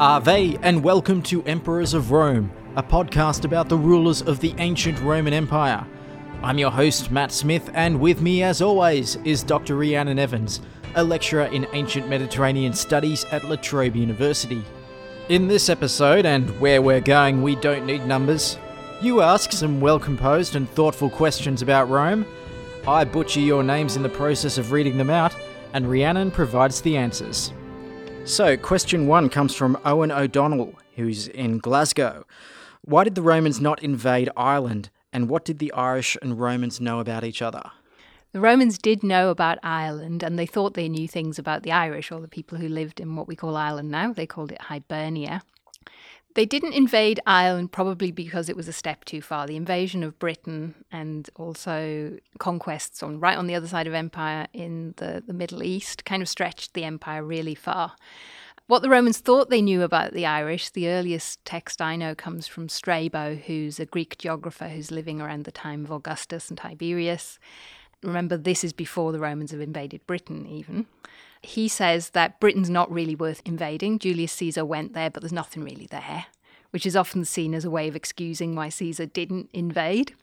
Ave, and welcome to Emperors of Rome, a podcast about the rulers of the ancient Roman Empire. I'm your host, Matt Smith, and with me, as always, is Dr. Rhiannon Evans, a lecturer in ancient Mediterranean studies at La Trobe University. In this episode, and where we're going, we don't need numbers, you ask some well composed and thoughtful questions about Rome. I butcher your names in the process of reading them out, and Rhiannon provides the answers. So, question one comes from Owen O'Donnell, who's in Glasgow. Why did the Romans not invade Ireland, and what did the Irish and Romans know about each other? The Romans did know about Ireland and they thought they knew things about the Irish or the people who lived in what we call Ireland now. They called it Hibernia. They didn't invade Ireland probably because it was a step too far. The invasion of Britain and also conquests on right on the other side of empire in the, the Middle East kind of stretched the empire really far. What the Romans thought they knew about the Irish, the earliest text I know comes from Strabo, who's a Greek geographer who's living around the time of Augustus and Tiberius. Remember, this is before the Romans have invaded Britain, even. He says that Britain's not really worth invading. Julius Caesar went there, but there's nothing really there, which is often seen as a way of excusing why Caesar didn't invade.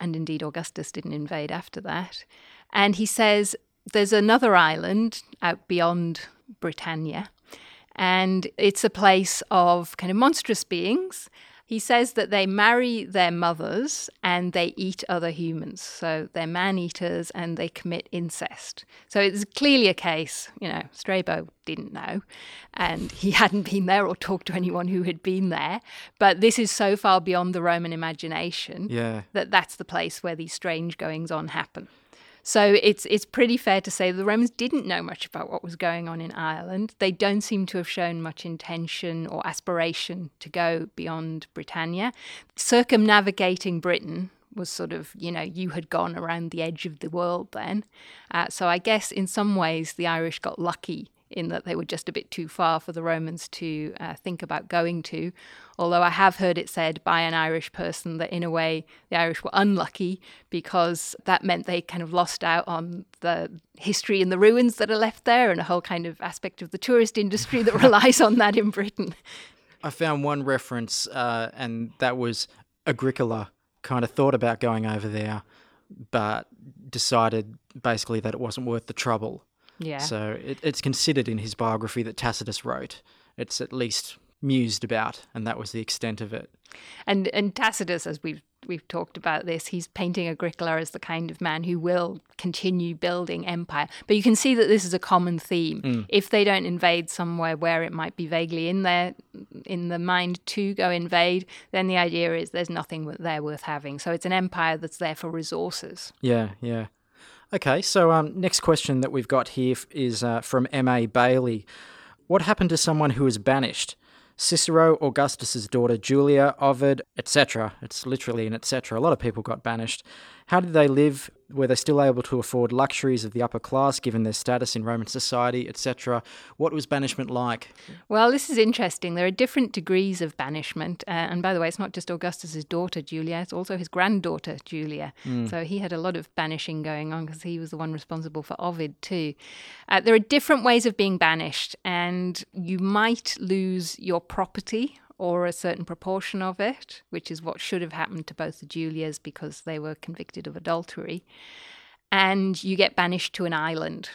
And indeed, Augustus didn't invade after that. And he says there's another island out beyond Britannia, and it's a place of kind of monstrous beings he says that they marry their mothers and they eat other humans. So they're man eaters and they commit incest. So it's clearly a case, you know, Strabo didn't know and he hadn't been there or talked to anyone who had been there. But this is so far beyond the Roman imagination yeah. that that's the place where these strange goings on happen. So it's it's pretty fair to say the Romans didn't know much about what was going on in Ireland. They don't seem to have shown much intention or aspiration to go beyond Britannia. Circumnavigating Britain was sort of, you know, you had gone around the edge of the world then. Uh, so I guess in some ways the Irish got lucky in that they were just a bit too far for the Romans to uh, think about going to. Although I have heard it said by an Irish person that in a way the Irish were unlucky because that meant they kind of lost out on the history and the ruins that are left there and a whole kind of aspect of the tourist industry that relies on that in Britain. I found one reference, uh, and that was Agricola kind of thought about going over there, but decided basically that it wasn't worth the trouble yeah. So it, it's considered in his biography that Tacitus wrote. It's at least mused about, and that was the extent of it. And and Tacitus, as we've we've talked about this, he's painting Agricola as the kind of man who will continue building empire. But you can see that this is a common theme. Mm. If they don't invade somewhere where it might be vaguely in their in the mind to go invade, then the idea is there's nothing there worth having. So it's an empire that's there for resources. Yeah, yeah. Okay, so um, next question that we've got here is uh, from M.A. Bailey. What happened to someone who was banished? Cicero, Augustus's daughter Julia, Ovid, etc. It's literally an etc. A lot of people got banished. How did they live? Were they still able to afford luxuries of the upper class given their status in Roman society, etc.? What was banishment like? Well, this is interesting. There are different degrees of banishment. Uh, and by the way, it's not just Augustus's daughter, Julia, it's also his granddaughter, Julia. Mm. So he had a lot of banishing going on because he was the one responsible for Ovid, too. Uh, there are different ways of being banished, and you might lose your property or a certain proportion of it, which is what should have happened to both the Julias because they were convicted of adultery. And you get banished to an island.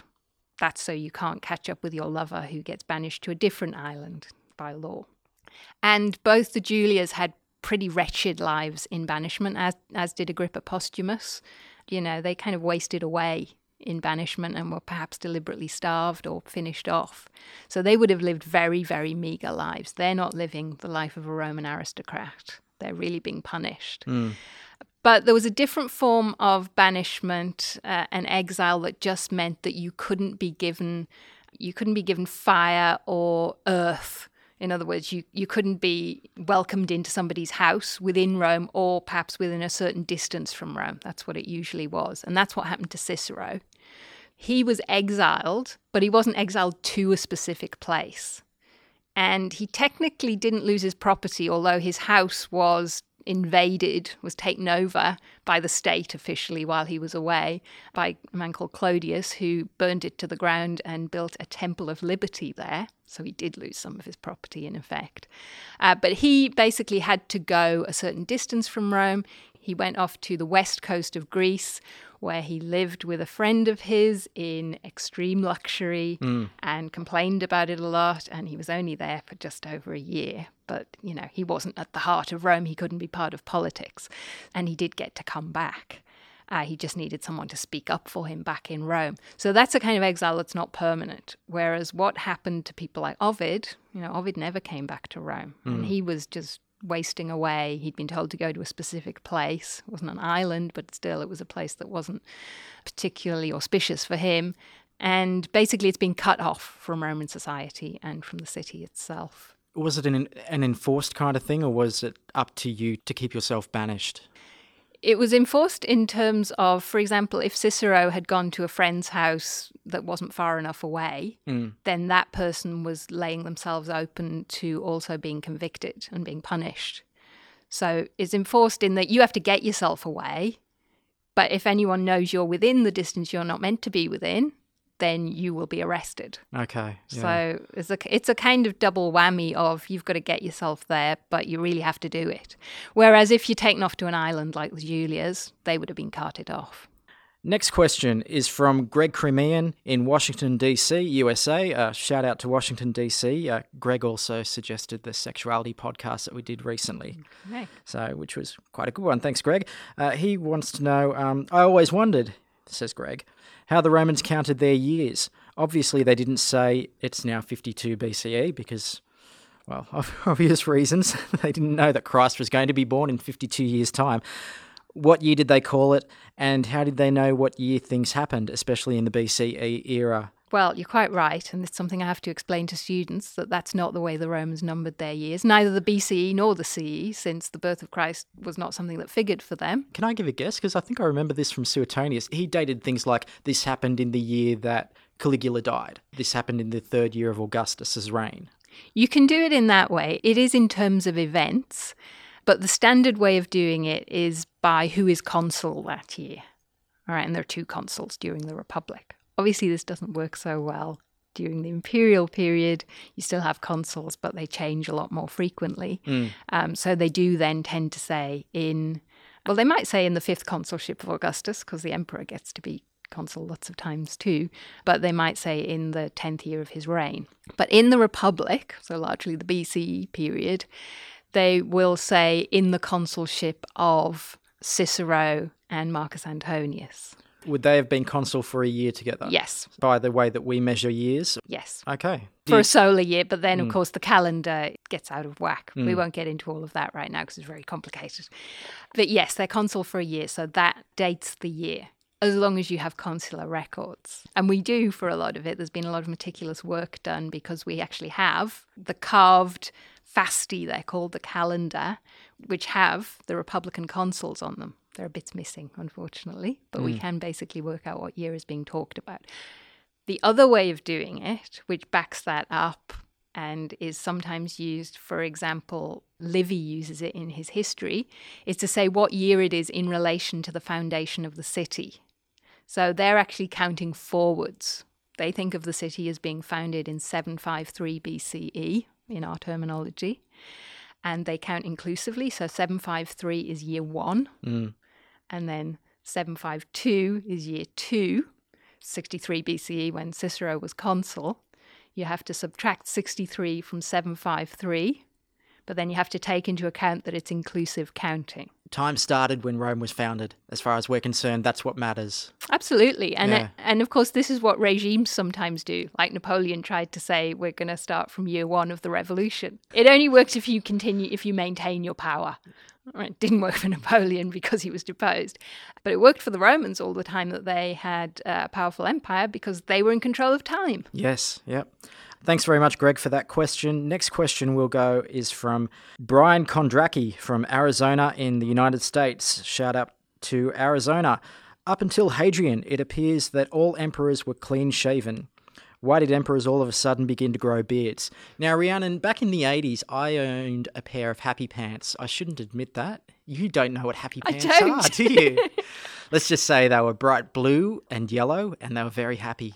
That's so you can't catch up with your lover who gets banished to a different island by law. And both the Julias had pretty wretched lives in banishment, as, as did Agrippa Posthumus. You know, they kind of wasted away in banishment and were perhaps deliberately starved or finished off. So they would have lived very, very meagre lives. They're not living the life of a Roman aristocrat, they're really being punished. Mm. But there was a different form of banishment uh, and exile that just meant that you couldn't be given you couldn't be given fire or earth in other words, you, you couldn't be welcomed into somebody's house within Rome or perhaps within a certain distance from Rome. That's what it usually was. And that's what happened to Cicero. He was exiled, but he wasn't exiled to a specific place. And he technically didn't lose his property, although his house was invaded, was taken over by the state officially while he was away by a man called Clodius, who burned it to the ground and built a Temple of Liberty there. So he did lose some of his property in effect. Uh, but he basically had to go a certain distance from Rome. He went off to the west coast of Greece, where he lived with a friend of his in extreme luxury mm. and complained about it a lot. And he was only there for just over a year. But, you know, he wasn't at the heart of Rome. He couldn't be part of politics. And he did get to come back. Uh, he just needed someone to speak up for him back in Rome. So that's a kind of exile that's not permanent. Whereas what happened to people like Ovid, you know, Ovid never came back to Rome. Mm. And he was just wasting away. He'd been told to go to a specific place. It wasn't an island, but still, it was a place that wasn't particularly auspicious for him. And basically, it's been cut off from Roman society and from the city itself. Was it an, an enforced kind of thing, or was it up to you to keep yourself banished? It was enforced in terms of, for example, if Cicero had gone to a friend's house that wasn't far enough away, mm. then that person was laying themselves open to also being convicted and being punished. So it's enforced in that you have to get yourself away. But if anyone knows you're within the distance you're not meant to be within, then you will be arrested. Okay. Yeah. So it's a it's a kind of double whammy of you've got to get yourself there, but you really have to do it. Whereas if you're taken off to an island like the Julias, they would have been carted off. Next question is from Greg Crimean in Washington, D.C., USA. Uh, shout out to Washington, D.C. Uh, Greg also suggested the sexuality podcast that we did recently, okay. so which was quite a good one. Thanks, Greg. Uh, he wants to know um, I always wondered, says Greg, how the Romans counted their years. Obviously, they didn't say it's now 52 BCE because, well, obvious reasons. they didn't know that Christ was going to be born in 52 years' time. What year did they call it, and how did they know what year things happened, especially in the BCE era? Well, you're quite right, and it's something I have to explain to students that that's not the way the Romans numbered their years, neither the BCE nor the CE, since the birth of Christ was not something that figured for them. Can I give a guess? Because I think I remember this from Suetonius. He dated things like this happened in the year that Caligula died, this happened in the third year of Augustus's reign. You can do it in that way. It is in terms of events, but the standard way of doing it is by who is consul that year. All right, and there are two consuls during the Republic. Obviously, this doesn't work so well during the imperial period. You still have consuls, but they change a lot more frequently. Mm. Um, so they do then tend to say in, well, they might say in the fifth consulship of Augustus, because the emperor gets to be consul lots of times too, but they might say in the 10th year of his reign. But in the Republic, so largely the BCE period, they will say in the consulship of Cicero and Marcus Antonius. Would they have been consul for a year together? Yes. By the way that we measure years? Yes. Okay. For a solar year, but then, of mm. course, the calendar gets out of whack. Mm. We won't get into all of that right now because it's very complicated. But yes, they're consul for a year, so that dates the year as long as you have consular records. And we do for a lot of it. There's been a lot of meticulous work done because we actually have the carved fasti, they're called the calendar, which have the Republican consuls on them. There are bits missing, unfortunately, but mm. we can basically work out what year is being talked about. The other way of doing it, which backs that up and is sometimes used, for example, Livy uses it in his history, is to say what year it is in relation to the foundation of the city. So they're actually counting forwards. They think of the city as being founded in 753 BCE in our terminology. And they count inclusively. So 753 is year one. Mm and then 752 is year 2, 63 BCE when Cicero was consul. You have to subtract 63 from 753, but then you have to take into account that it's inclusive counting. Time started when Rome was founded. As far as we're concerned, that's what matters. Absolutely. And yeah. and of course this is what regimes sometimes do. Like Napoleon tried to say we're going to start from year 1 of the revolution. It only works if you continue if you maintain your power. It didn't work for Napoleon because he was deposed, but it worked for the Romans all the time that they had uh, a powerful empire because they were in control of time. Yes, yep. Thanks very much, Greg, for that question. Next question we'll go is from Brian Kondracki from Arizona in the United States. Shout out to Arizona. Up until Hadrian, it appears that all emperors were clean shaven. Why did emperors all of a sudden begin to grow beards? Now, Rhiannon, back in the 80s, I owned a pair of Happy Pants. I shouldn't admit that You don't know what happy pants are, do you? Let's just say they were bright blue and yellow, and they were very happy.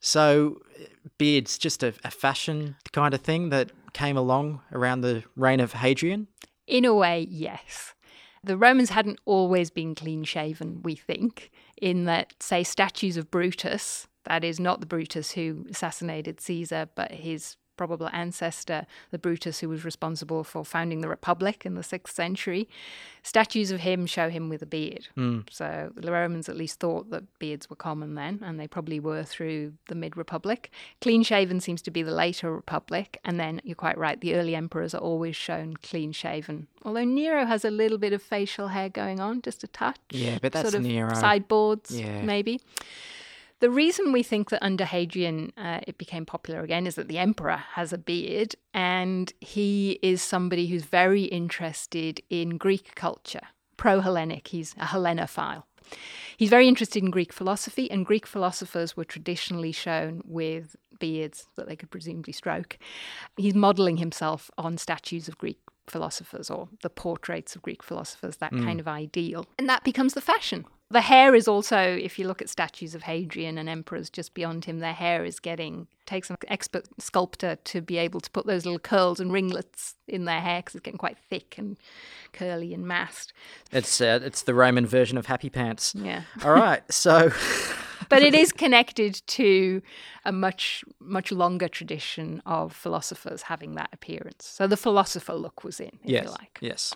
So, beards just a, a fashion kind of thing that came along around the reign of Hadrian. In a way, yes. The Romans hadn't always been clean shaven, we think, in that, say, statues of Brutus, that is not the Brutus who assassinated Caesar, but his probable ancestor, the Brutus who was responsible for founding the Republic in the sixth century. Statues of him show him with a beard. Hmm. So the Romans at least thought that beards were common then, and they probably were through the mid Republic. Clean shaven seems to be the later Republic, and then you're quite right, the early emperors are always shown clean shaven. Although Nero has a little bit of facial hair going on, just a touch. Yeah, but that's sort of Nero. Sideboards, Yeah. maybe. The reason we think that under Hadrian uh, it became popular again is that the emperor has a beard and he is somebody who's very interested in Greek culture, pro Hellenic. He's a Hellenophile. He's very interested in Greek philosophy, and Greek philosophers were traditionally shown with beards that they could presumably stroke. He's modeling himself on statues of Greek philosophers or the portraits of Greek philosophers, that kind of ideal. And that becomes the fashion. The hair is also, if you look at statues of Hadrian and emperors just beyond him, their hair is getting, takes an expert sculptor to be able to put those little curls and ringlets in their hair because it's getting quite thick and curly and massed. It's uh, it's the Roman version of happy pants. Yeah. All right, so but it is connected to a much much longer tradition of philosophers having that appearance. So the philosopher look was in, if yes, you like. yes.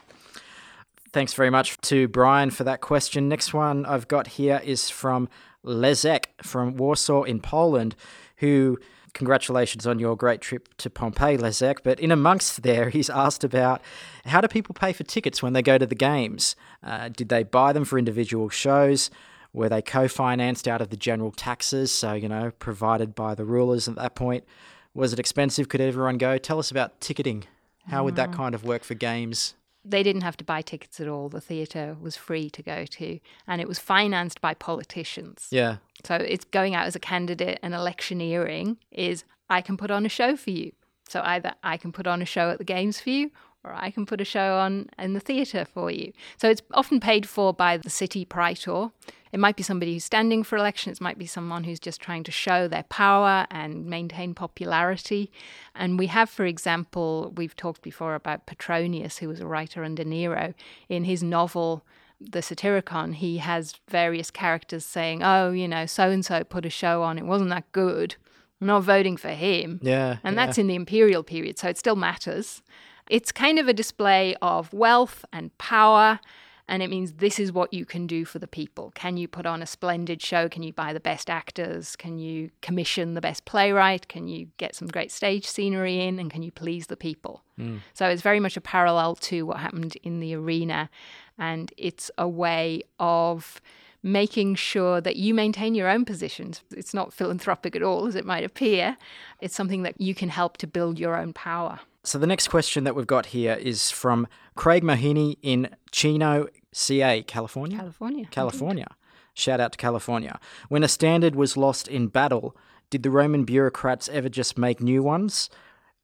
Thanks very much to Brian for that question. Next one I've got here is from Leszek from Warsaw in Poland, who congratulations on your great trip to Pompeii, Leszek. But in amongst there, he's asked about how do people pay for tickets when they go to the games? Uh, did they buy them for individual shows? Were they co financed out of the general taxes? So, you know, provided by the rulers at that point. Was it expensive? Could everyone go? Tell us about ticketing. How would that kind of work for games? They didn't have to buy tickets at all. The theatre was free to go to, and it was financed by politicians. Yeah. So it's going out as a candidate and electioneering is I can put on a show for you. So either I can put on a show at the games for you or I can put a show on in the theatre for you. So it's often paid for by the city praetor. It might be somebody who's standing for election, it might be someone who's just trying to show their power and maintain popularity. And we have, for example, we've talked before about Petronius, who was a writer under Nero. In his novel, the Satyricon, he has various characters saying, Oh, you know, so and so put a show on, it wasn't that good. I'm not voting for him. Yeah. And yeah. that's in the imperial period, so it still matters. It's kind of a display of wealth and power, and it means this is what you can do for the people. Can you put on a splendid show? Can you buy the best actors? Can you commission the best playwright? Can you get some great stage scenery in? And can you please the people? Hmm. So it's very much a parallel to what happened in the arena, and it's a way of making sure that you maintain your own positions. It's not philanthropic at all, as it might appear. It's something that you can help to build your own power. So the next question that we've got here is from Craig Mahoney in Chino, CA, California. California. California. Shout out to California. When a standard was lost in battle, did the Roman bureaucrats ever just make new ones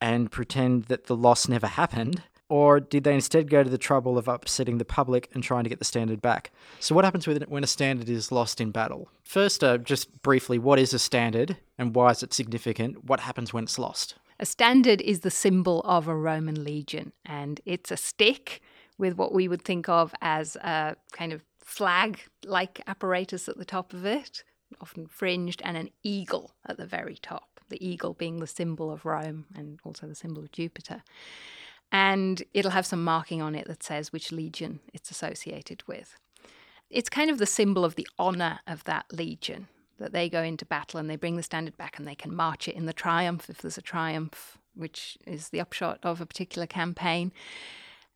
and pretend that the loss never happened? Or did they instead go to the trouble of upsetting the public and trying to get the standard back? So, what happens with it when a standard is lost in battle? First, uh, just briefly, what is a standard and why is it significant? What happens when it's lost? A standard is the symbol of a Roman legion, and it's a stick with what we would think of as a kind of flag like apparatus at the top of it, often fringed, and an eagle at the very top. The eagle being the symbol of Rome and also the symbol of Jupiter. And it'll have some marking on it that says which legion it's associated with. It's kind of the symbol of the honour of that legion that they go into battle and they bring the standard back and they can march it in the triumph if there's a triumph, which is the upshot of a particular campaign.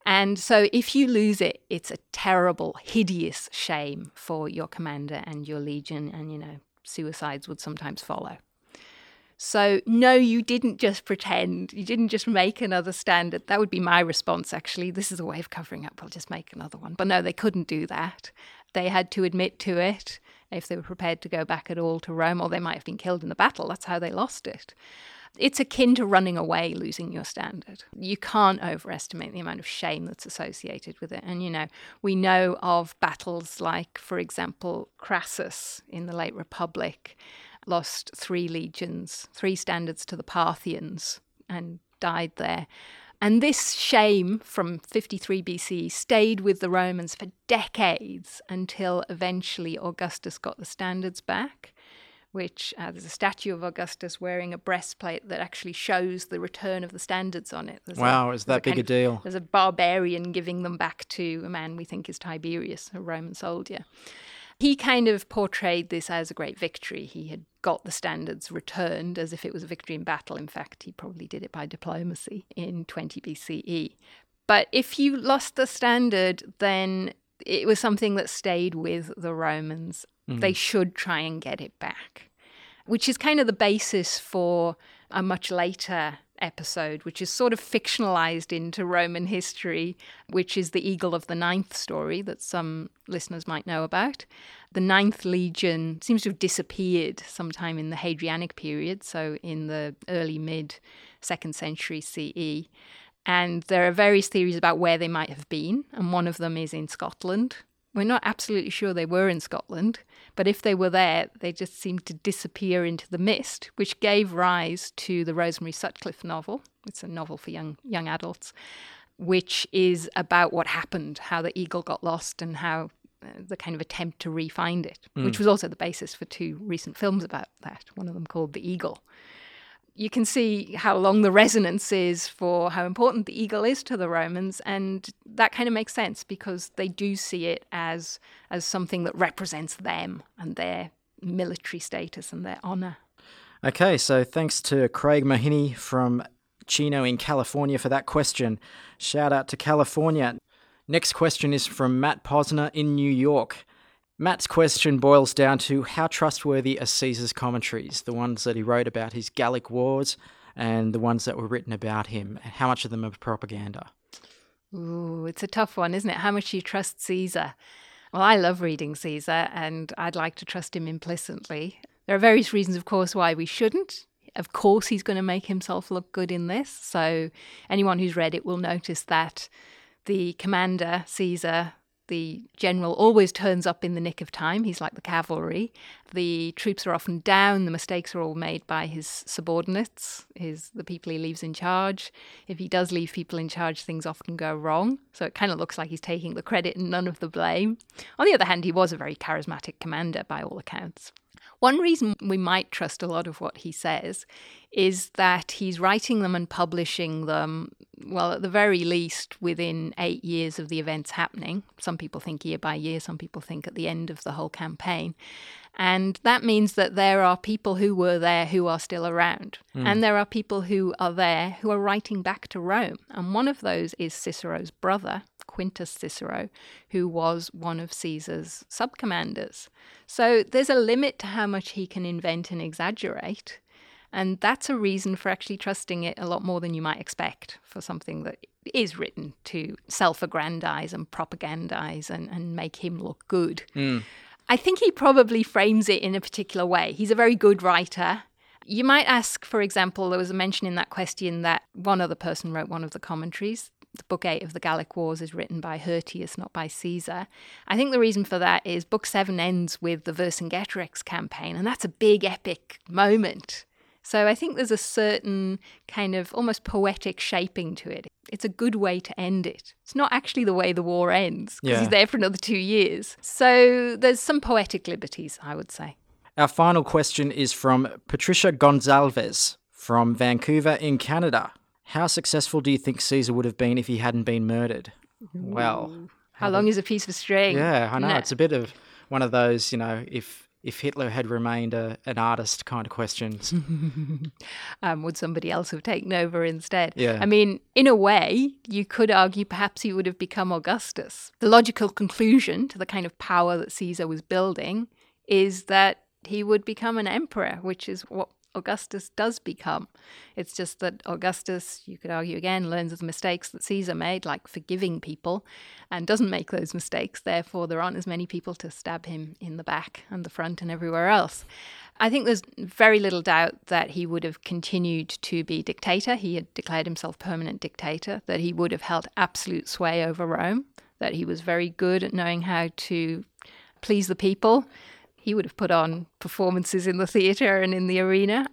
And so if you lose it, it's a terrible, hideous shame for your commander and your legion, and you know, suicides would sometimes follow. So, no, you didn't just pretend. You didn't just make another standard. That would be my response, actually. This is a way of covering up. I'll just make another one. But no, they couldn't do that. They had to admit to it if they were prepared to go back at all to Rome, or they might have been killed in the battle. That's how they lost it. It's akin to running away, losing your standard. You can't overestimate the amount of shame that's associated with it. And, you know, we know of battles like, for example, Crassus in the late Republic lost three legions, three standards to the Parthians, and died there. And this shame from 53 BC stayed with the Romans for decades until eventually Augustus got the standards back which uh, there's a statue of Augustus wearing a breastplate that actually shows the return of the standards on it. There's wow, a, is that a big a deal? There's a barbarian giving them back to a man we think is Tiberius, a Roman soldier. He kind of portrayed this as a great victory. He had got the standards returned as if it was a victory in battle. In fact, he probably did it by diplomacy in 20 BCE. But if you lost the standard, then it was something that stayed with the Romans. Mm. They should try and get it back, which is kind of the basis for a much later episode, which is sort of fictionalized into Roman history, which is the Eagle of the Ninth story that some listeners might know about. The Ninth Legion seems to have disappeared sometime in the Hadrianic period, so in the early mid second century CE. And there are various theories about where they might have been, and one of them is in Scotland. We're not absolutely sure they were in Scotland, but if they were there, they just seemed to disappear into the mist, which gave rise to the Rosemary Sutcliff novel. It's a novel for young young adults, which is about what happened, how the eagle got lost, and how uh, the kind of attempt to re-find it, mm. which was also the basis for two recent films about that. One of them called The Eagle, you can see how long the resonance is for how important the eagle is to the Romans, and that kind of makes sense because they do see it as as something that represents them and their military status and their honor. Okay, so thanks to Craig Mahoney from Chino in California for that question. Shout out to California. Next question is from Matt Posner in New York. Matt's question boils down to how trustworthy are Caesar's commentaries, the ones that he wrote about his Gallic wars and the ones that were written about him. And how much of them are propaganda? Ooh, it's a tough one, isn't it? How much do you trust Caesar? Well, I love reading Caesar and I'd like to trust him implicitly. There are various reasons, of course, why we shouldn't. Of course, he's going to make himself look good in this. So, anyone who's read it will notice that the commander, Caesar, the general always turns up in the nick of time. He's like the cavalry. The troops are often down. The mistakes are all made by his subordinates, his the people he leaves in charge. If he does leave people in charge, things often go wrong. So it kind of looks like he's taking the credit and none of the blame. On the other hand, he was a very charismatic commander by all accounts. One reason we might trust a lot of what he says is that he's writing them and publishing them, well, at the very least, within eight years of the events happening. Some people think year by year, some people think at the end of the whole campaign. And that means that there are people who were there who are still around. Mm. And there are people who are there who are writing back to Rome. And one of those is Cicero's brother, Quintus Cicero, who was one of Caesar's sub commanders. So there's a limit to how much he can invent and exaggerate. And that's a reason for actually trusting it a lot more than you might expect for something that is written to self aggrandize and propagandize and, and make him look good. Mm. I think he probably frames it in a particular way. He's a very good writer. You might ask, for example, there was a mention in that question that one other person wrote one of the commentaries the book eight of the Gallic Wars is written by Hirtius, not by Caesar. I think the reason for that is book seven ends with the Vercingetorix campaign, and that's a big epic moment. So I think there's a certain kind of almost poetic shaping to it. It's a good way to end it. It's not actually the way the war ends because yeah. he's there for another two years. So there's some poetic liberties, I would say. Our final question is from Patricia Gonzalez from Vancouver in Canada. How successful do you think Caesar would have been if he hadn't been murdered? Well, how long is a piece of string? Yeah, I know. No. It's a bit of one of those, you know, if if Hitler had remained a, an artist kind of questions. um, would somebody else have taken over instead? Yeah. I mean, in a way, you could argue perhaps he would have become Augustus. The logical conclusion to the kind of power that Caesar was building is that he would become an emperor, which is what Augustus does become. It's just that Augustus, you could argue again, learns of the mistakes that Caesar made, like forgiving people, and doesn't make those mistakes. Therefore, there aren't as many people to stab him in the back and the front and everywhere else. I think there's very little doubt that he would have continued to be dictator. He had declared himself permanent dictator, that he would have held absolute sway over Rome, that he was very good at knowing how to please the people. He would have put on performances in the theatre and in the arena.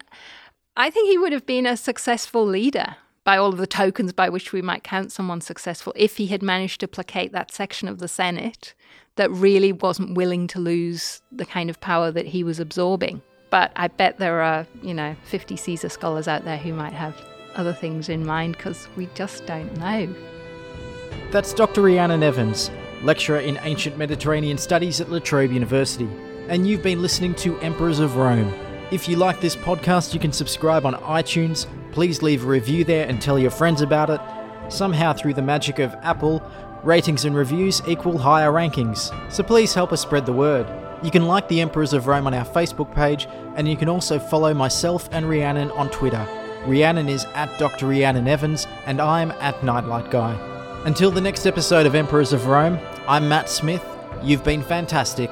I think he would have been a successful leader by all of the tokens by which we might count someone successful if he had managed to placate that section of the Senate that really wasn't willing to lose the kind of power that he was absorbing. But I bet there are, you know, 50 Caesar scholars out there who might have other things in mind because we just don't know. That's Dr. Rhiannon Evans, lecturer in ancient Mediterranean studies at La Trobe University. And you've been listening to Emperors of Rome. If you like this podcast, you can subscribe on iTunes. Please leave a review there and tell your friends about it. Somehow, through the magic of Apple, ratings and reviews equal higher rankings. So please help us spread the word. You can like the Emperors of Rome on our Facebook page, and you can also follow myself and Rhiannon on Twitter. Rhiannon is at Dr. Rhiannon Evans, and I'm at Nightlight Guy. Until the next episode of Emperors of Rome, I'm Matt Smith. You've been fantastic,